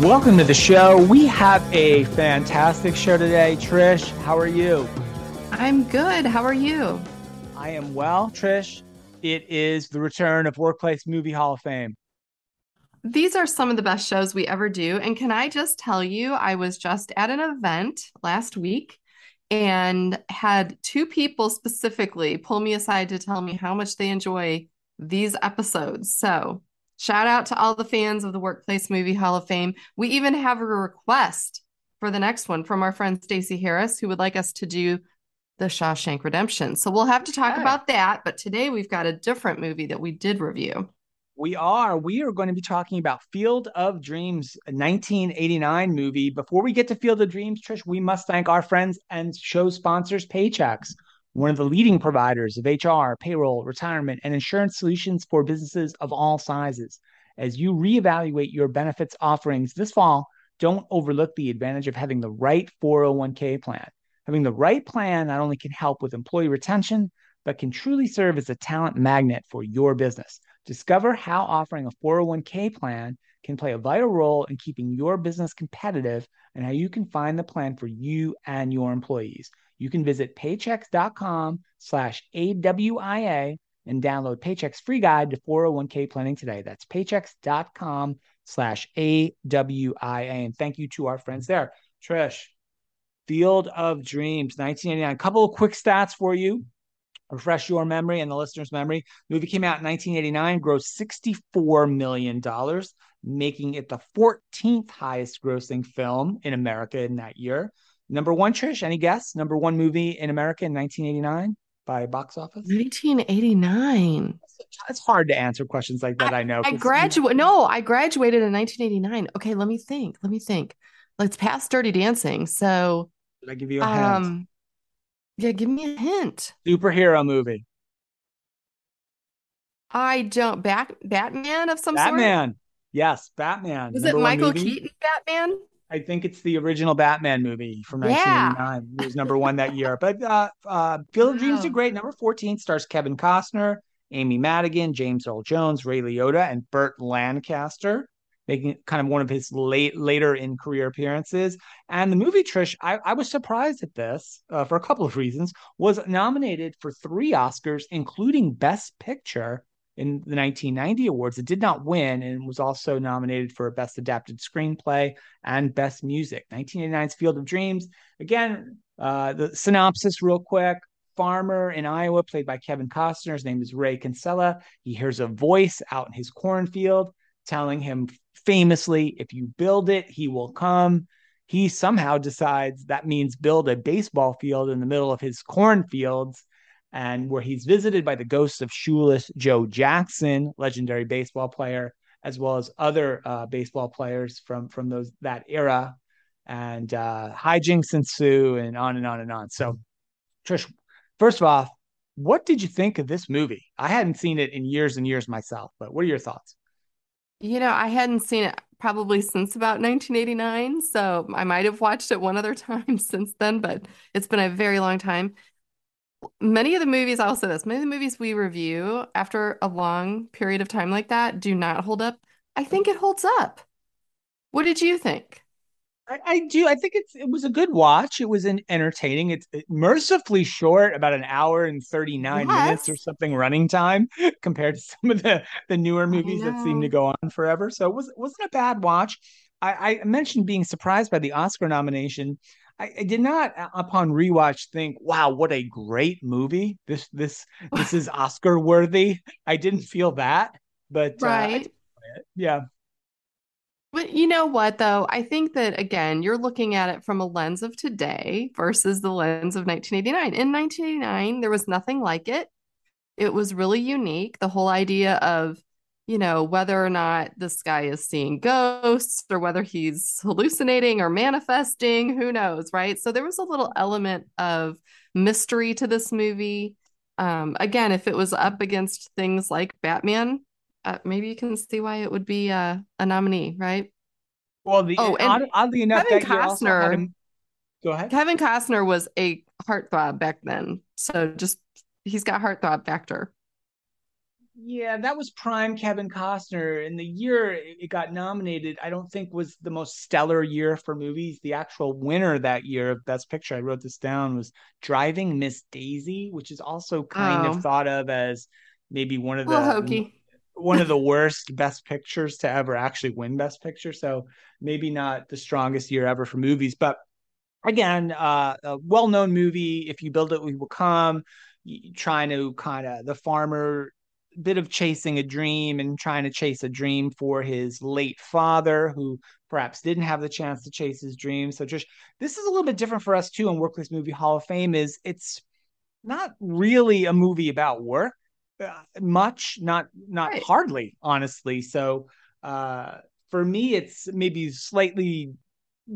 Welcome to the show. We have a fantastic show today. Trish, how are you? I'm good. How are you? I am well, Trish. It is the return of Workplace Movie Hall of Fame. These are some of the best shows we ever do. And can I just tell you, I was just at an event last week and had two people specifically pull me aside to tell me how much they enjoy these episodes. So, shout out to all the fans of the Workplace Movie Hall of Fame. We even have a request for the next one from our friend Stacey Harris, who would like us to do the Shawshank Redemption. So, we'll have to talk okay. about that. But today we've got a different movie that we did review. We are. We are going to be talking about Field of Dreams, a 1989 movie. Before we get to Field of Dreams, Trish, we must thank our friends and show sponsors, Paychex, one of the leading providers of HR, payroll, retirement, and insurance solutions for businesses of all sizes. As you reevaluate your benefits offerings this fall, don't overlook the advantage of having the right 401k plan. Having the right plan not only can help with employee retention, but can truly serve as a talent magnet for your business. Discover how offering a 401k plan can play a vital role in keeping your business competitive and how you can find the plan for you and your employees. You can visit paychex.com slash AWIA and download Paychex free guide to 401k planning today. That's paychex.com slash AWIA. And thank you to our friends there. Trish, Field of Dreams, 1989. A couple of quick stats for you refresh your memory and the listener's memory. Movie came out in 1989, grossed $64 million, making it the 14th highest grossing film in America in that year. Number one, Trish, any guess? Number one movie in America in 1989 by box office? 1989. It's hard to answer questions like that. I, I know. I graduated. No, I graduated in 1989. Okay, let me think. Let me think. Let's pass Dirty Dancing. So, did I give you a hint? Um, yeah, give me a hint. Superhero movie. I don't back Batman of some Batman. sort. Batman. Yes, Batman. Was Number it Michael Keaton Batman? I think it's the original Batman movie from 1989. Yeah. It was number one that year. But uh, uh, Field of Dreams is great. Number 14 stars Kevin Costner, Amy Madigan, James Earl Jones, Ray Liotta, and Burt Lancaster making kind of one of his late later in career appearances. And the movie Trish, I, I was surprised at this uh, for a couple of reasons. Was nominated for three Oscars, including Best Picture in the 1990 awards. It did not win and was also nominated for Best Adapted Screenplay and Best Music. 1989's Field of Dreams. Again, uh, the synopsis, real quick. Farmer in Iowa, played by Kevin Costner. His name is Ray Kinsella. He hears a voice out in his cornfield telling him famously, if you build it, he will come. He somehow decides that means build a baseball field in the middle of his cornfields, and where he's visited by the ghosts of shoeless Joe Jackson, legendary baseball player, as well as other uh, baseball players from from those that era, and uh, hijinks ensue, and on and on and on. So, Trish, first of all, what did you think of this movie? I hadn't seen it in years and years myself, but what are your thoughts? You know, I hadn't seen it probably since about 1989. So I might have watched it one other time since then, but it's been a very long time. Many of the movies, I'll say this, many of the movies we review after a long period of time like that do not hold up. I think it holds up. What did you think? I, I, do. I think it's it was a good watch. It was an entertaining. It's mercifully short, about an hour and thirty nine yes. minutes or something running time compared to some of the the newer movies that seem to go on forever. So it was wasn't a bad watch. I, I mentioned being surprised by the Oscar nomination. I, I, did not, upon rewatch, think, "Wow, what a great movie! This this this is Oscar worthy." I didn't feel that, but right, uh, yeah. But you know what, though? I think that, again, you're looking at it from a lens of today versus the lens of 1989. In 1989, there was nothing like it. It was really unique. The whole idea of, you know, whether or not this guy is seeing ghosts or whether he's hallucinating or manifesting, who knows, right? So there was a little element of mystery to this movie. Um, again, if it was up against things like Batman, uh, maybe you can see why it would be uh, a nominee, right? Well, the oh, and oddly enough, Kevin Costner. Him... Go ahead. Kevin Costner was a heartthrob back then, so just he's got heartthrob factor. Yeah, that was prime Kevin Costner. And the year it got nominated, I don't think was the most stellar year for movies. The actual winner that year of Best Picture, I wrote this down, was Driving Miss Daisy, which is also kind oh. of thought of as maybe one of the one of the worst Best Pictures to ever actually win Best Picture. So maybe not the strongest year ever for movies, but again, uh, a well-known movie. If you build it, we will come. Trying to kind of the farmer bit of chasing a dream and trying to chase a dream for his late father who perhaps didn't have the chance to chase his dream so just this is a little bit different for us too in workplace movie hall of fame is it's not really a movie about work uh, much not not right. hardly honestly so uh for me it's maybe slightly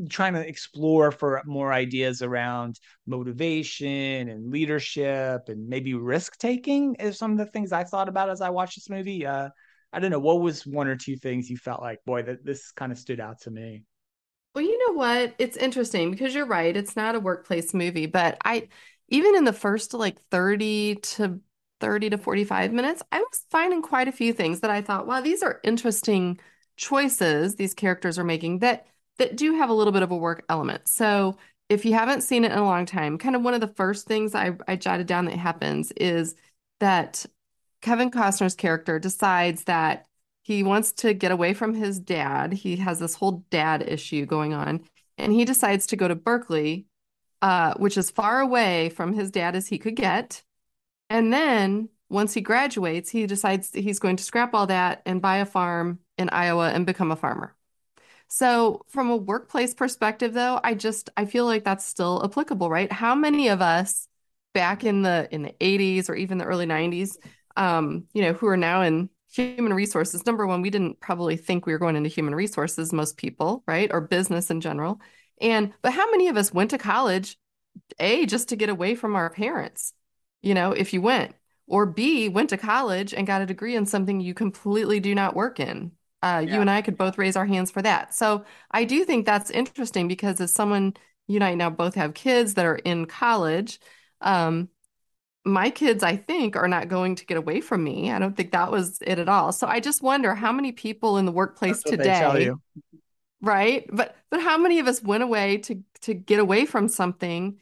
trying to explore for more ideas around motivation and leadership and maybe risk taking is some of the things I thought about as I watched this movie. Uh, I don't know what was one or two things you felt like, boy, that this kind of stood out to me. Well, you know what? It's interesting because you're right. It's not a workplace movie, but I even in the first like 30 to 30 to 45 minutes, I was finding quite a few things that I thought, wow, these are interesting choices these characters are making that that do have a little bit of a work element. So if you haven't seen it in a long time, kind of one of the first things I, I jotted down that happens is that Kevin Costner's character decides that he wants to get away from his dad. He has this whole dad issue going on, and he decides to go to Berkeley, uh, which is far away from his dad as he could get. And then once he graduates, he decides that he's going to scrap all that and buy a farm in Iowa and become a farmer. So from a workplace perspective though, I just I feel like that's still applicable, right? How many of us back in the in the 80s or even the early 90s um, you know, who are now in human resources. Number one, we didn't probably think we were going into human resources, most people, right? Or business in general. And but how many of us went to college, A, just to get away from our parents, you know, if you went, or B, went to college and got a degree in something you completely do not work in, uh, yeah. You and I could both raise our hands for that. So I do think that's interesting because as someone, you and I now both have kids that are in college. Um, my kids, I think, are not going to get away from me. I don't think that was it at all. So I just wonder how many people in the workplace today, right? But but how many of us went away to to get away from something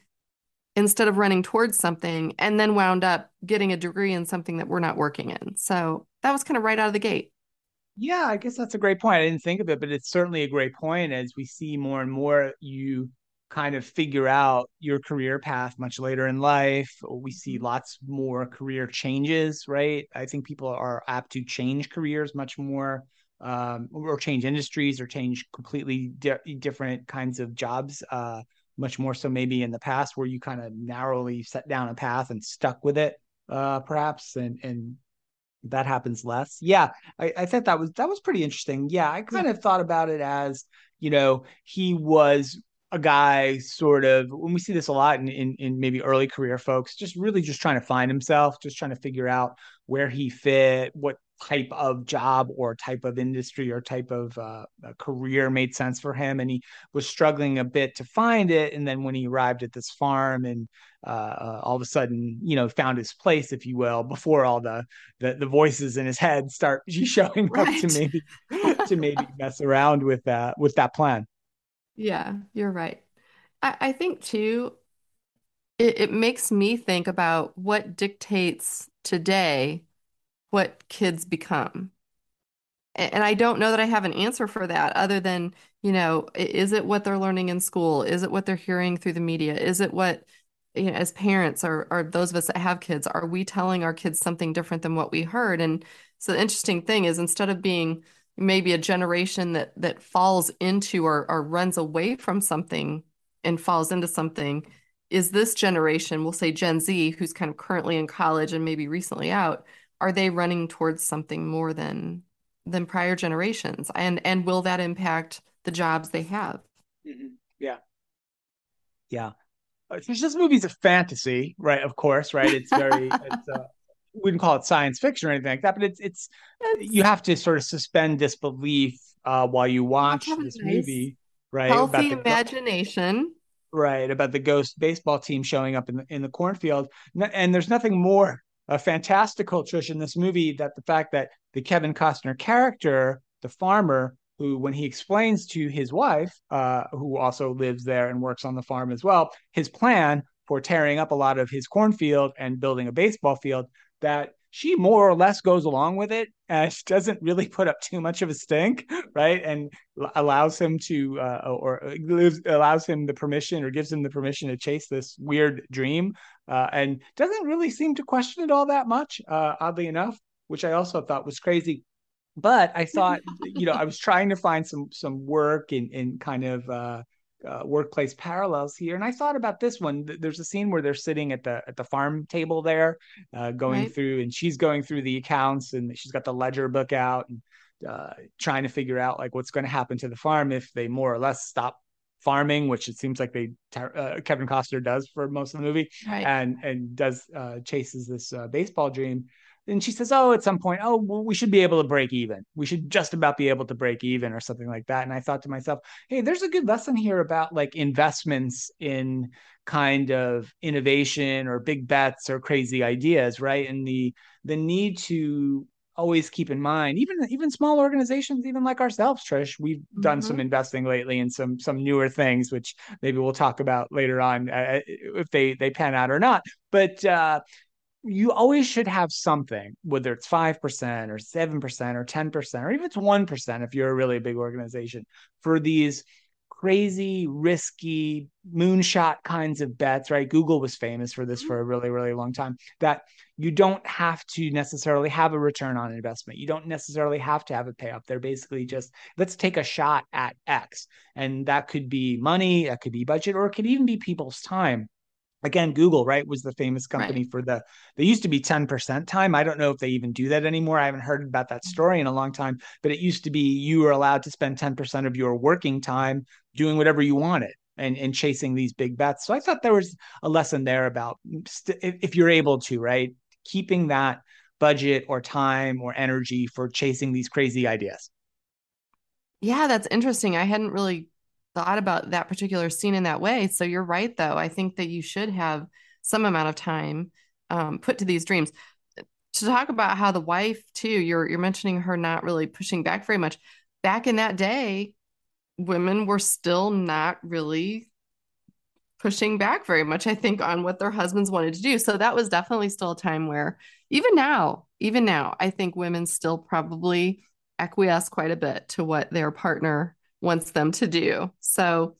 instead of running towards something and then wound up getting a degree in something that we're not working in. So that was kind of right out of the gate. Yeah, I guess that's a great point. I didn't think of it, but it's certainly a great point as we see more and more you kind of figure out your career path much later in life. We see mm-hmm. lots more career changes, right? I think people are apt to change careers much more um, or change industries or change completely di- different kinds of jobs. Uh, much more so maybe in the past where you kind of narrowly set down a path and stuck with it uh, perhaps and and that happens less. Yeah, I, I thought that was that was pretty interesting. Yeah, I kind of thought about it as you know he was a guy sort of when we see this a lot in, in, in maybe early career folks just really just trying to find himself just trying to figure out where he fit what type of job or type of industry or type of uh, career made sense for him. And he was struggling a bit to find it. And then when he arrived at this farm and uh, uh, all of a sudden you know found his place if you will before all the the, the voices in his head start showing right. up to maybe to maybe mess around with that with that plan yeah you're right i, I think too it, it makes me think about what dictates today what kids become. And I don't know that I have an answer for that other than, you know, is it what they're learning in school? Is it what they're hearing through the media? Is it what, you know, as parents or, or those of us that have kids, are we telling our kids something different than what we heard? And so the interesting thing is instead of being maybe a generation that that falls into or, or runs away from something and falls into something, is this generation, we'll say Gen Z, who's kind of currently in college and maybe recently out, are they running towards something more than than prior generations? And and will that impact the jobs they have? Mm-hmm. yeah. Yeah. Uh, this movie's a fantasy right? Of course right? It's very it's uh wouldn't call it science fiction or anything like that but it's it's, it's you have to sort of suspend disbelief uh while you watch this nice movie right healthy the, imagination. Right about the ghost baseball team showing up in the in the cornfield. And there's nothing more a fantastical Trish in this movie that the fact that the Kevin Costner character, the farmer, who when he explains to his wife, uh, who also lives there and works on the farm as well, his plan for tearing up a lot of his cornfield and building a baseball field, that she more or less goes along with it and doesn't really put up too much of a stink right? And allows him to uh, or allows him the permission or gives him the permission to chase this weird dream uh, and doesn't really seem to question it all that much uh, oddly enough which i also thought was crazy. But i thought you know i was trying to find some some work in in kind of uh, workplace parallels here. And I thought about this one. There's a scene where they're sitting at the at the farm table there, uh, going right. through, and she's going through the accounts, and she's got the ledger book out, and uh, trying to figure out like what's going to happen to the farm if they more or less stop farming, which it seems like they uh, Kevin Costner does for most of the movie, right. and and does uh, chases this uh, baseball dream and she says, "Oh, at some point, oh, well, we should be able to break even. We should just about be able to break even, or something like that." And I thought to myself, "Hey, there's a good lesson here about like investments in kind of innovation or big bets or crazy ideas, right? And the the need to always keep in mind, even even small organizations, even like ourselves, Trish, we've mm-hmm. done some mm-hmm. investing lately in some some newer things, which maybe we'll talk about later on uh, if they they pan out or not. But uh, you always should have something, whether it's 5% or 7% or 10%, or even it's 1% if you're a really big organization, for these crazy, risky, moonshot kinds of bets, right? Google was famous for this mm-hmm. for a really, really long time. That you don't have to necessarily have a return on investment. You don't necessarily have to have a payoff. They're basically just let's take a shot at X. And that could be money, that could be budget, or it could even be people's time again google right was the famous company right. for the they used to be 10% time. I don't know if they even do that anymore. I haven't heard about that mm-hmm. story in a long time but it used to be you were allowed to spend 10% of your working time doing whatever you wanted and, and chasing these big bets. So i thought there was a lesson there about st- if you're able to right keeping that budget or time or energy for chasing these crazy ideas. Yeah that's interesting. I hadn't really thought about that particular scene in that way. So you're right, though. I think that you should have some amount of time um, put to these dreams. To talk about how the wife too, you're you're mentioning her not really pushing back very much. Back in that day, women were still not really pushing back very much, I think, on what their husbands wanted to do. So that was definitely still a time where even now, even now, I think women still probably acquiesce quite a bit to what their partner wants them to do. So,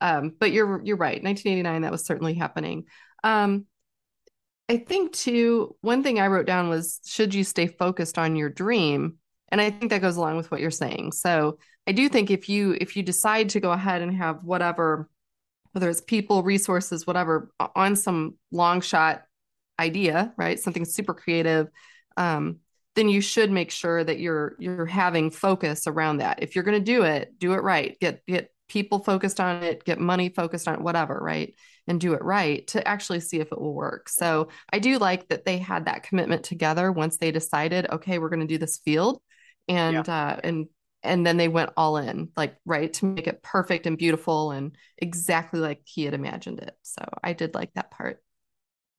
um, but you're you're right. 1989, that was certainly happening. Um, I think too. One thing I wrote down was should you stay focused on your dream, and I think that goes along with what you're saying. So I do think if you if you decide to go ahead and have whatever, whether it's people, resources, whatever, on some long shot idea, right? Something super creative. Um, then you should make sure that you're you're having focus around that. If you're going to do it, do it right. Get get people focused on it, get money focused on it, whatever, right? And do it right to actually see if it will work. So I do like that they had that commitment together once they decided, okay, we're going to do this field, and yeah. uh, and and then they went all in, like right to make it perfect and beautiful and exactly like he had imagined it. So I did like that part.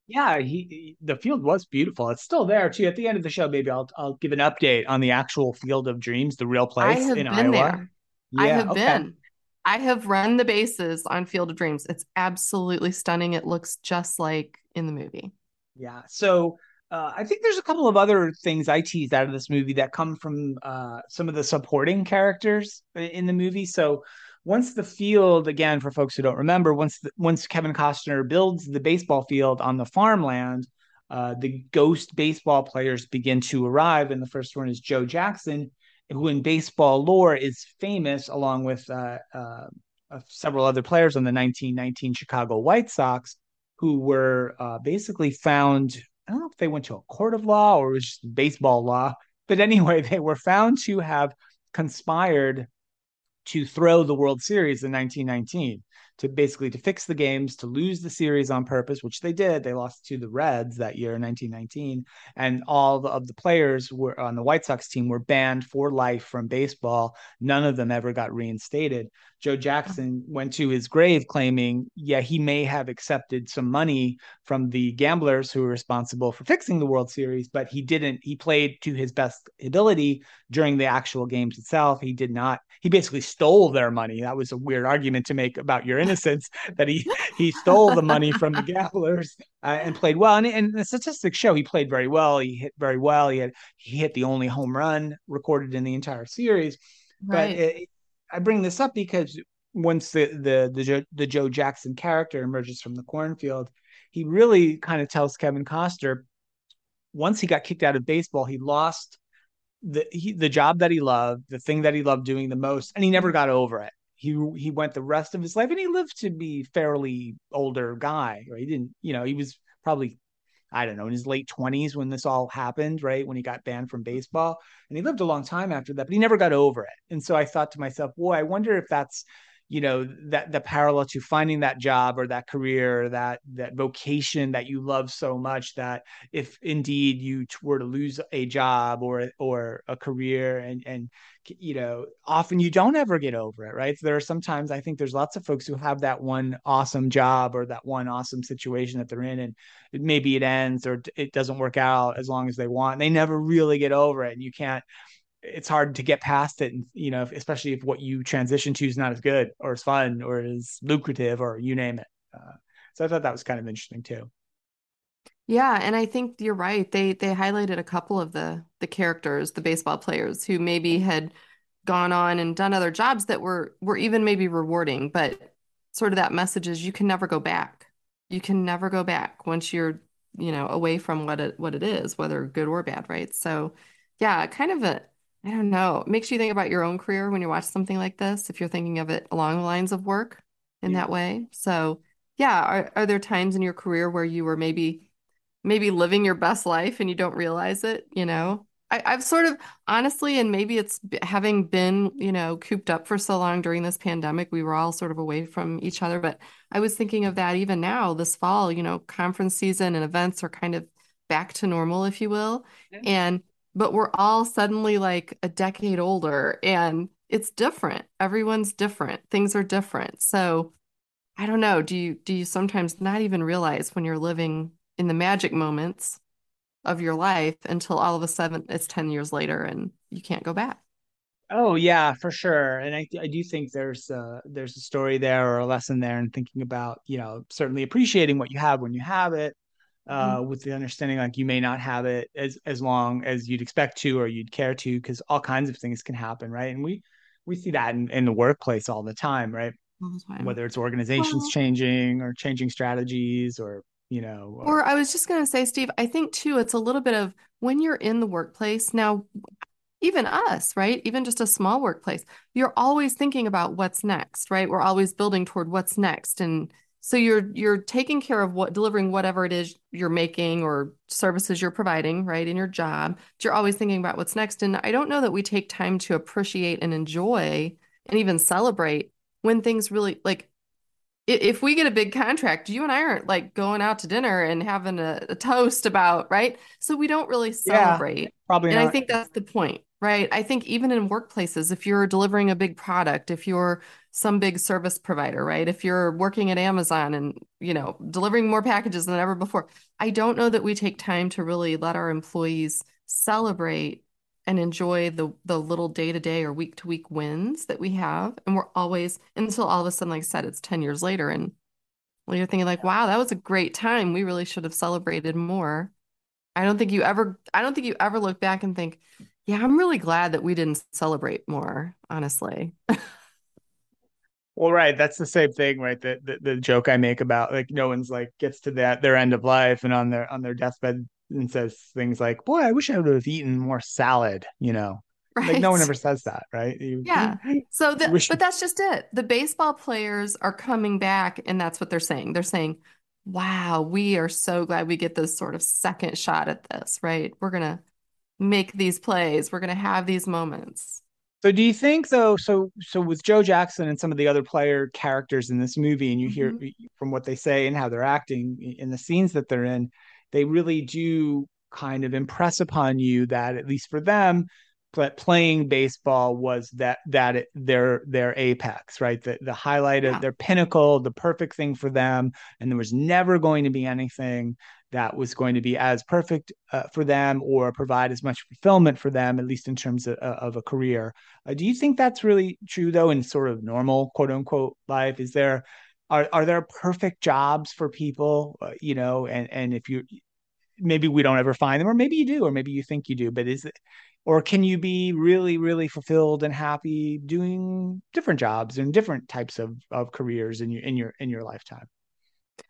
Yeah, he, he, the field was beautiful. It's still there too. At the end of the show, maybe I'll I'll give an update on the actual Field of Dreams, the real place in Iowa. There. Yeah, I have okay. been. I have run the bases on Field of Dreams. It's absolutely stunning. It looks just like in the movie. Yeah. So uh, I think there's a couple of other things I teased out of this movie that come from uh, some of the supporting characters in the movie. So once the field again for folks who don't remember once the, once kevin costner builds the baseball field on the farmland uh, the ghost baseball players begin to arrive and the first one is joe jackson who in baseball lore is famous along with uh, uh, several other players on the 1919 chicago white sox who were uh, basically found i don't know if they went to a court of law or it was just baseball law but anyway they were found to have conspired to throw the World Series in 1919. To basically to fix the games, to lose the series on purpose, which they did. They lost to the Reds that year in 1919, and all of the players were on the White Sox team were banned for life from baseball. None of them ever got reinstated. Joe Jackson went to his grave claiming, yeah, he may have accepted some money from the gamblers who were responsible for fixing the World Series, but he didn't. He played to his best ability during the actual games itself. He did not. He basically stole their money. That was a weird argument to make about your innocence that he he stole the money from the gamblers uh, and played well. And, and the statistics show he played very well. He hit very well. He had he hit the only home run recorded in the entire series. Right. But it, I bring this up because once the the the Joe, the Joe Jackson character emerges from the cornfield, he really kind of tells Kevin Costner once he got kicked out of baseball, he lost the he, the job that he loved, the thing that he loved doing the most, and he never got over it. He he went the rest of his life, and he lived to be fairly older guy. Right? He didn't, you know, he was probably I don't know, in his late 20s when this all happened, right? When he got banned from baseball. And he lived a long time after that, but he never got over it. And so I thought to myself, boy, I wonder if that's you know that the parallel to finding that job or that career that that vocation that you love so much that if indeed you were to lose a job or or a career and and you know often you don't ever get over it right? So there are sometimes i think there's lots of folks who have that one awesome job or that one awesome situation that they're in and maybe it ends or it doesn't work out as long as they want they never really get over it and you can't it's hard to get past it and you know especially if what you transition to is not as good or as fun or as lucrative or you name it uh, so i thought that was kind of interesting too. Yeah and i think you're right. They they highlighted a couple of the the characters the baseball players who maybe had gone on and done other jobs that were were even maybe rewarding but sort of that message is you can never go back. You can never go back once you're you know away from what it what it is whether good or bad right? So yeah kind of a I don't know. It makes you think about your own career when you watch something like this, if you're thinking of it along the lines of work in yeah. that way. So, yeah, are, are there times in your career where you were maybe maybe living your best life and you don't realize it, you know? I, I've sort of honestly, and maybe it's having been, you know, cooped up for so long during this pandemic, we were all sort of away from each other. But I was thinking of that even now, this fall, you know, conference season and events are kind of back to normal, if you will. Yeah. And but we're all suddenly like a decade older and it's different. Everyone's different. Things are different. So I don't know. Do you do you sometimes not even realize when you're living in the magic moments of your life until all of a sudden it's 10 years later and you can't go back? Oh yeah, for sure. And I I do think there's a, there's a story there or a lesson there and thinking about, you know, certainly appreciating what you have when you have it uh, mm-hmm. with the understanding like you may not have it as as long as you'd expect to or you'd care to because all kinds of things can happen right and we we see that in, in the workplace all the time right the time. whether it's organizations well, changing or changing strategies or you know or, or i was just going to say steve i think too it's a little bit of when you're in the workplace now even us, right? Even just a small workplace, you're always thinking about what's next, right? We're always building toward what's next and so you're you're taking care of what delivering whatever it is you're making or services you're providing, right, in your job. But you're always thinking about what's next. And I don't know that we take time to appreciate and enjoy and even celebrate when things really like if we get a big contract, you and I aren't like going out to dinner and having a, a toast about, right? So we don't really celebrate. Yeah, probably and not. I think that's the point, right? I think even in workplaces, if you're delivering a big product, if you're some big service provider, right? If you're working at Amazon and, you know, delivering more packages than ever before, I don't know that we take time to really let our employees celebrate and enjoy the the little day-to-day or week-to-week wins that we have. And we're always until all of a sudden, like I said, it's 10 years later. And well, you're thinking like, wow, that was a great time. We really should have celebrated more. I don't think you ever I don't think you ever look back and think, yeah, I'm really glad that we didn't celebrate more, honestly. Well, right. That's the same thing, right? The, the, the joke I make about like no one's like gets to that their end of life and on their on their deathbed and says things like, "Boy, I wish I would have eaten more salad." You know, right. like no one ever says that, right? You, yeah. So, the, but that's just it. The baseball players are coming back, and that's what they're saying. They're saying, "Wow, we are so glad we get this sort of second shot at this." Right? We're gonna make these plays. We're gonna have these moments. So do you think though? So so with Joe Jackson and some of the other player characters in this movie, and you hear Mhm. from what they say and how they're acting in the scenes that they're in, they really do kind of impress upon you that at least for them, but playing baseball was that that it, their their apex, right? The the highlight of Yeah. their pinnacle, the perfect thing for them, and there was never going to be anything that was going to be as perfect uh, for them or provide as much fulfillment for them, at least in terms of, of a career. Uh, do you think that's really true though in sort of normal quote unquote life? Is there are are there perfect jobs for people? Uh, you know, and and if you maybe we don't ever find them, or maybe you do, or maybe you think you do, but is it or can you be really really fulfilled and happy doing different jobs and different types of of careers in your in your in your lifetime?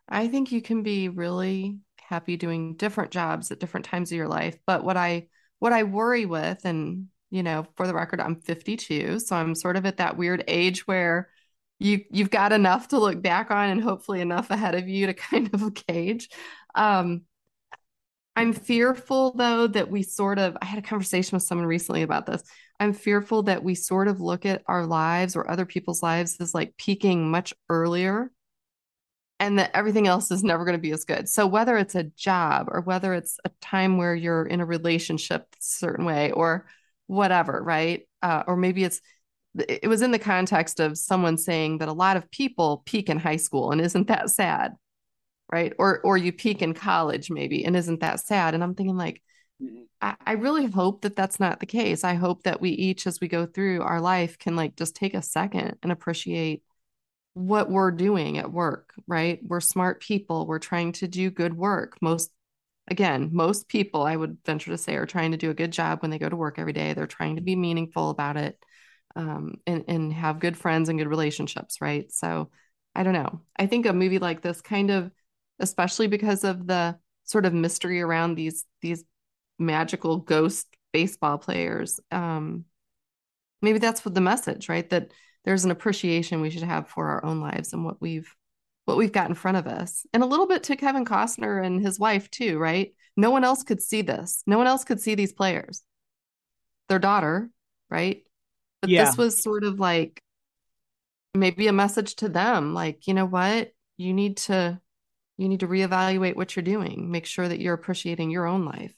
I think you can be really happy doing different jobs at different times of your life. But what I what I worry with, and you know, for the record, I'm 52, so I'm sort of at that weird age where you you've got enough to look back on and hopefully enough ahead of you to kind of gauge. Um, I'm fearful though that we sort of I had a conversation with someone recently about this. I'm fearful that we sort of look at our lives or other people's lives as like peaking much earlier and that everything else is never going to be as good. So whether it's a job or whether it's a time where you're in a relationship a certain way or whatever, right? Uh, or maybe it's it was in the context of someone saying that a lot of people peak in high school and isn't that sad, right? Or or you peak in college maybe and isn't that sad? And I'm thinking like I, I really hope that that's not the case. I hope that we each, as we go through our life, can like just take a second and appreciate what we're doing at work, right? We're smart people. We're trying to do good work. Most, again, most people, I would venture to say, are trying to do a good job when they go to work every day. They're trying to be meaningful about it um, and, and have good friends and good relationships, right? So I don't know. I think a movie like this kind of, especially because of the sort of mystery around these, these magical ghost baseball players, um, maybe that's what the message, right? That there's an appreciation we should have for our own lives and what we've what we've got in front of us. And a little bit to Kevin Costner and his wife too, right? No one else could see this. No one else could see these players. Their daughter, right? But Yeah, this was sort of like maybe a message to them like, you know what? You need to you need to reevaluate what you're doing. Make sure that you're appreciating your own life.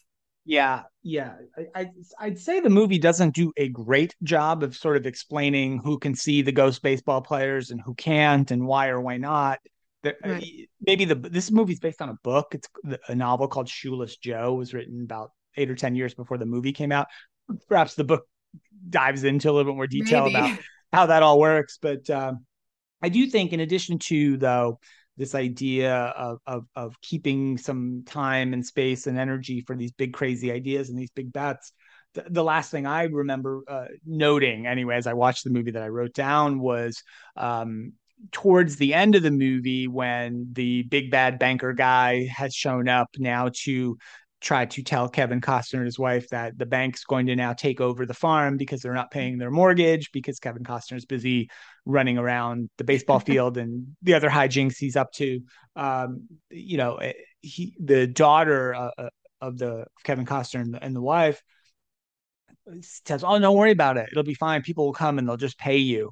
Yeah, yeah. I, I I'd say the movie doesn't do a great job of sort of explaining who can see the ghost baseball players and who can't and why or why not. Uh, Right. maybe the this movie's based on a book. It's a novel called Shoeless Joe was written about eight or ten years before the movie came out. Perhaps the book dives into a little bit more detail about how that all works, but um, I do think, in addition to though this idea of, of of keeping some time and space and energy for these big crazy ideas and these big bets, the, last thing I remember uh, noting, anyway, as I watched the movie that I wrote down was. Um, towards the end of the movie when the big bad banker guy has shown up now to try to tell Kevin Costner and his wife that the bank's going to now take over the farm because they're not paying their mortgage because Kevin Costner is busy running around the baseball field and the other hijinks he's up to. Um, you know, eh, he the daughter uh, uh, of the Kevin Costner and the, and the wife says, "Oh, don't worry about it. It'll be fine. People will come and they'll just pay you.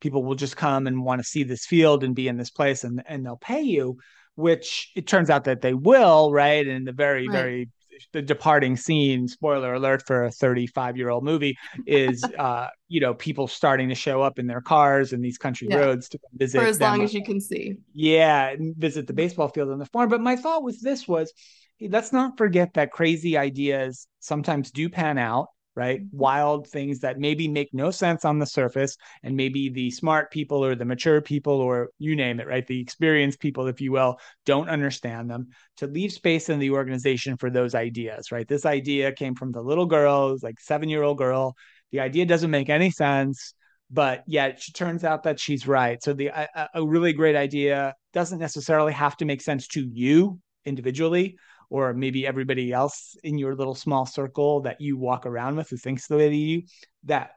People will just come and want to see this field and be in this place, and and they'll pay you." Which it turns out that they will, right? And the very, Right. very the departing scene, spoiler alert for a 35 year old movie, is uh, you know, people starting to show up in their cars and these country Yeah. roads to visit for as long as you can see. yeah, and visit the baseball field and the farm. But my thought with this was hey, let's not forget that crazy ideas sometimes do pan out, right? Mm-hmm. Wild things that maybe make no sense on the surface, and maybe the smart people or the mature people or you name it, right? The experienced people, if you will, don't understand them. To leave space in the organization for those ideas, right? This idea came from the little girl, like seven year old girl. The idea doesn't make any sense but yet it turns out that she's right. So the a, a really great idea doesn't necessarily have to make sense to you individually or maybe everybody else in your little small circle that you walk around with who thinks the way that you that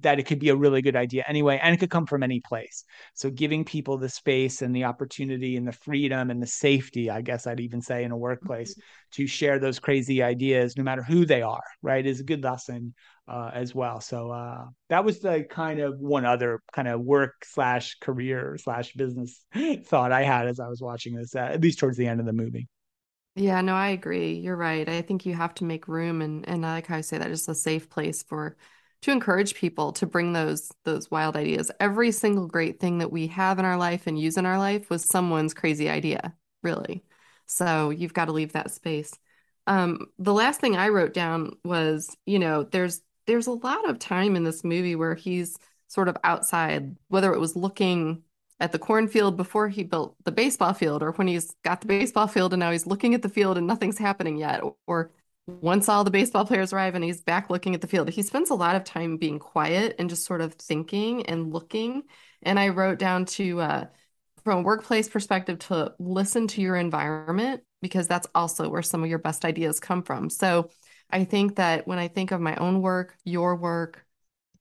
that it could be a really good idea anyway, and it could come from any place. So giving people the space and the opportunity and the freedom and the safety, I guess I'd even say in a workplace mm-hmm. to share those crazy ideas, no matter who they are, right, is a good lesson uh, as well. So uh, that was the kind of one other kind of work slash career slash business thought I had as I was watching this, uh, at least towards the end of the movie. Yeah, no, I agree. You're right. I think you have to make room and and I like how I say that, just a safe place for to encourage people to bring those those wild ideas. Every single great thing that we have in our life and use in our life was someone's crazy idea, really. So you've got to leave that space. Um, the last thing I wrote down was, you know, there's there's a lot of time in this movie where he's sort of outside, whether it was looking at the cornfield before he built the baseball field, or when he's got the baseball field and now he's looking at the field and nothing's happening yet, or once all the baseball players arrive and he's back looking at the field, he spends a lot of time being quiet and just sort of thinking and looking. And I wrote down to, uh, from a workplace perspective, to listen to your environment because that's also where some of your best ideas come from. So I think that when I think of my own work, your work,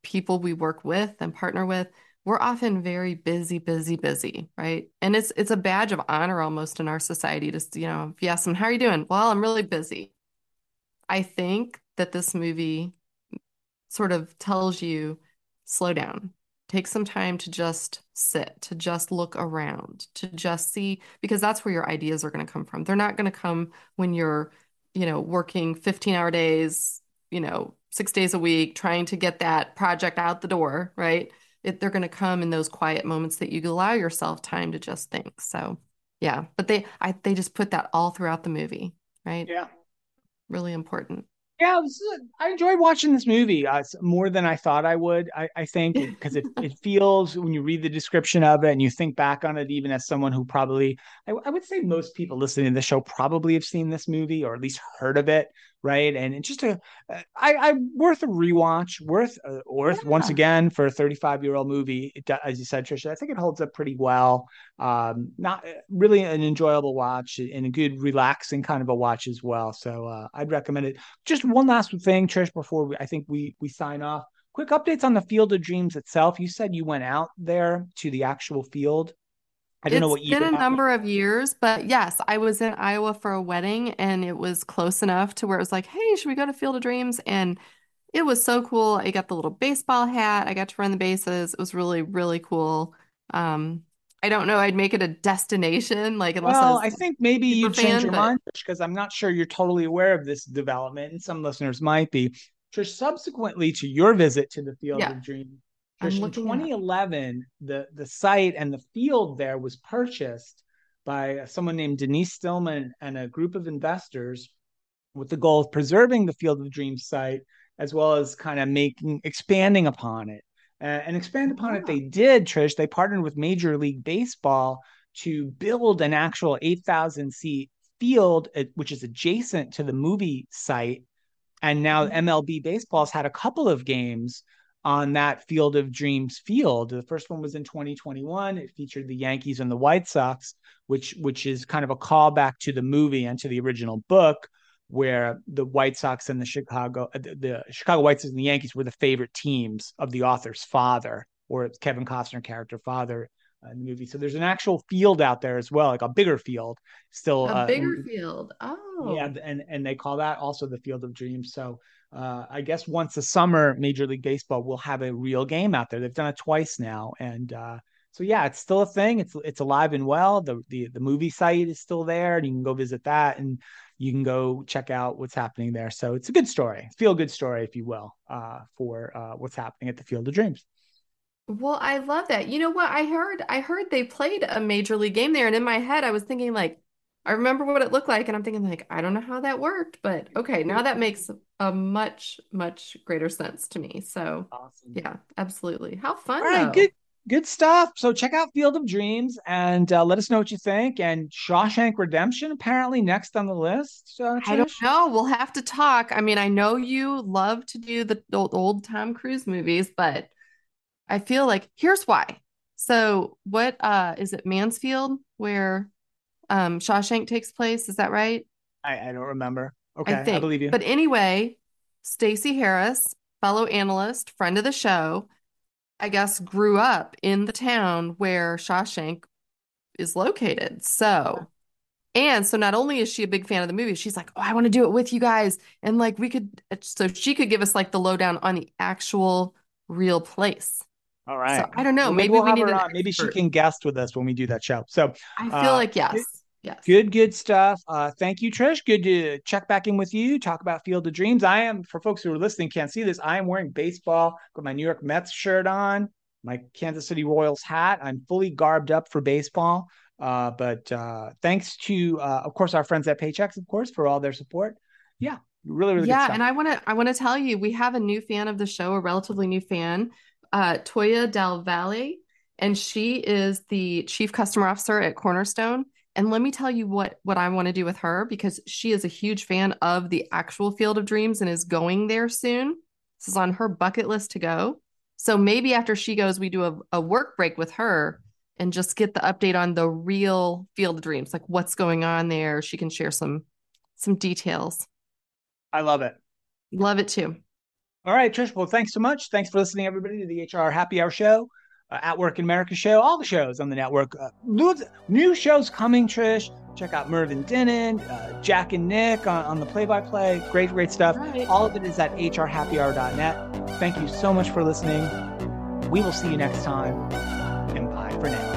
people we work with and partner with, we're often very busy, busy, busy, right? And it's it's a badge of honor almost in our society to, you know, if you ask them, how are you doing? Well, I'm really busy I think that this movie sort of tells you slow down. Take some time to just sit, to just look around, to just see, because that's where your ideas are going to come from. They're not going to come when you're, you know, working 15 hour days, you know, six days a week, trying to get that project out the door, right? It, they're going to come in those quiet moments that you allow yourself time to just think. So, yeah, but they, I, they just put that all throughout the movie, right? Yeah really important. Yeah, was, I enjoyed watching this movie uh, more than I thought I would. I, I think because it, it feels when you read the description of it and you think back on it, even as someone who probably, I, I would say most people listening to the show probably have seen this movie or at least heard of it right? And it's just a, I, I worth a rewatch, worth uh, worth yeah. once again for a 35 year old movie. It, as you said, Trisha, I think it holds up pretty well. Um, not uh, really an enjoyable watch and a good relaxing kind of a watch as well. So uh, I'd recommend it. Just one last thing, Trish, before we, I think we we sign off. Quick updates on the Field of Dreams itself. You said you went out there to the actual field. I don't it's know what year. It's been a number of years, but yes, I was in Iowa for a wedding and it was close enough to where it was like, hey, should we go to Field of Dreams? And it was so cool. I got the little baseball hat. I got to run the bases. It was really, really cool. Um, I don't know. I'd make it a destination, like unless well, I, I think maybe you change your but... mind because I'm not sure you're totally aware of this development, and some listeners might be. Just subsequently to your visit to the Field yeah. of Dreams, in 2011, the the site and the field there was purchased by someone named Denise Stillman and a group of investors with the goal of preserving the Field of Dreams site as well as kind of making expanding upon it. Uh, and expand upon it they did, Trish. They partnered with Major League Baseball to build an actual 8,000 seat field, uh, which is adjacent to the movie site. And now MLB mm-hmm. Baseball's had a couple of games on that Field of Dreams field. The first one was in 2021. It featured the Yankees and the White Sox, which which is kind of a callback to the movie and to the original book, where the White Sox and the Chicago uh, the, the Chicago White Sox and the Yankees were the favorite teams of the author's father, or Kevin Costner character father. Uh, in the movie, so there's an actual field out there as well, like a bigger field, still a uh, bigger field. Oh, yeah, and and they call that also the Field of Dreams. So uh, I guess once a summer, Major League Baseball will have a real game out there. They've done it twice now, and uh, so yeah, it's still a thing. It's it's alive and well. The the the movie site is still there, and you can go visit that, and you can go check out what's happening there. So it's a good story, feel good story, if you will, uh, for uh, what's happening at the Field of Dreams. Well, I love that. You know what? I heard I heard they played a major league game there, and in my head, I was thinking like I remember what it looked like, and I'm thinking like, I don't know how that worked, but okay, now that makes a much, much greater sense to me. So awesome. yeah, absolutely. How fun. All right, though. good good stuff. So check out Field of Dreams and uh, let us know what you think. And Shawshank Redemption apparently next on the list. Uh, I don't know. We'll have to talk. I mean, I know you love to do the old, old Tom Cruise movies, but I feel like here's why. So what uh is it Mansfield where um, Shawshank takes place. Is that right? I, I don't remember. Okay, I, think. I believe you. But anyway, Stacey Harris fellow analyst, friend of the show, I guess grew up in the town where Shawshank is located. So, and so not only is she a big fan of the movie, she's like, "Oh, I want to do it with you guys." And like we could so she could give us like the lowdown on the actual real place. All right. So I don't know. Well, maybe we'll we need her. Maybe she can guest with us when we do that show. So I feel uh, like yes. Yes. Good, good stuff. Uh, thank you, Trish. Good to check back in with you. Talk about Field of Dreams. I am, for folks who are listening, can't see this. I am wearing baseball. Got my New York Mets shirt on, my Kansas City Royals hat. I'm fully garbed up for baseball. Uh, but uh, thanks to, uh, of course, our friends at Paychex, of course, for all their support. Yeah, really, really yeah, good and I want to I want to tell you we have a new fan of the show, a relatively new fan, uh, Toya Del Valle, and she is the chief customer officer at Cornerstone. And let me tell you what what I want to do with her because she is a huge fan of the actual Field of Dreams and is going there soon. This is on her bucket list to go. So maybe after she goes, we do a, a work break with her and just get the update on the real Field of Dreams, like what's going on there. She can share some some details. I love it. Love it too. All right, Trish. Well, thanks so much. Thanks for listening, everybody, to the HR Happy Hour show, uh, At Work in America show, all the shows on the network. Uh, new, shows coming, Trish. Check out Mervyn Dinnen, uh, Jack and Nick on, on the play by play. Great, great stuff. Right. All of it is at hrhappyhour.net. Thank you so much for listening. We will see you next time, and bye for now.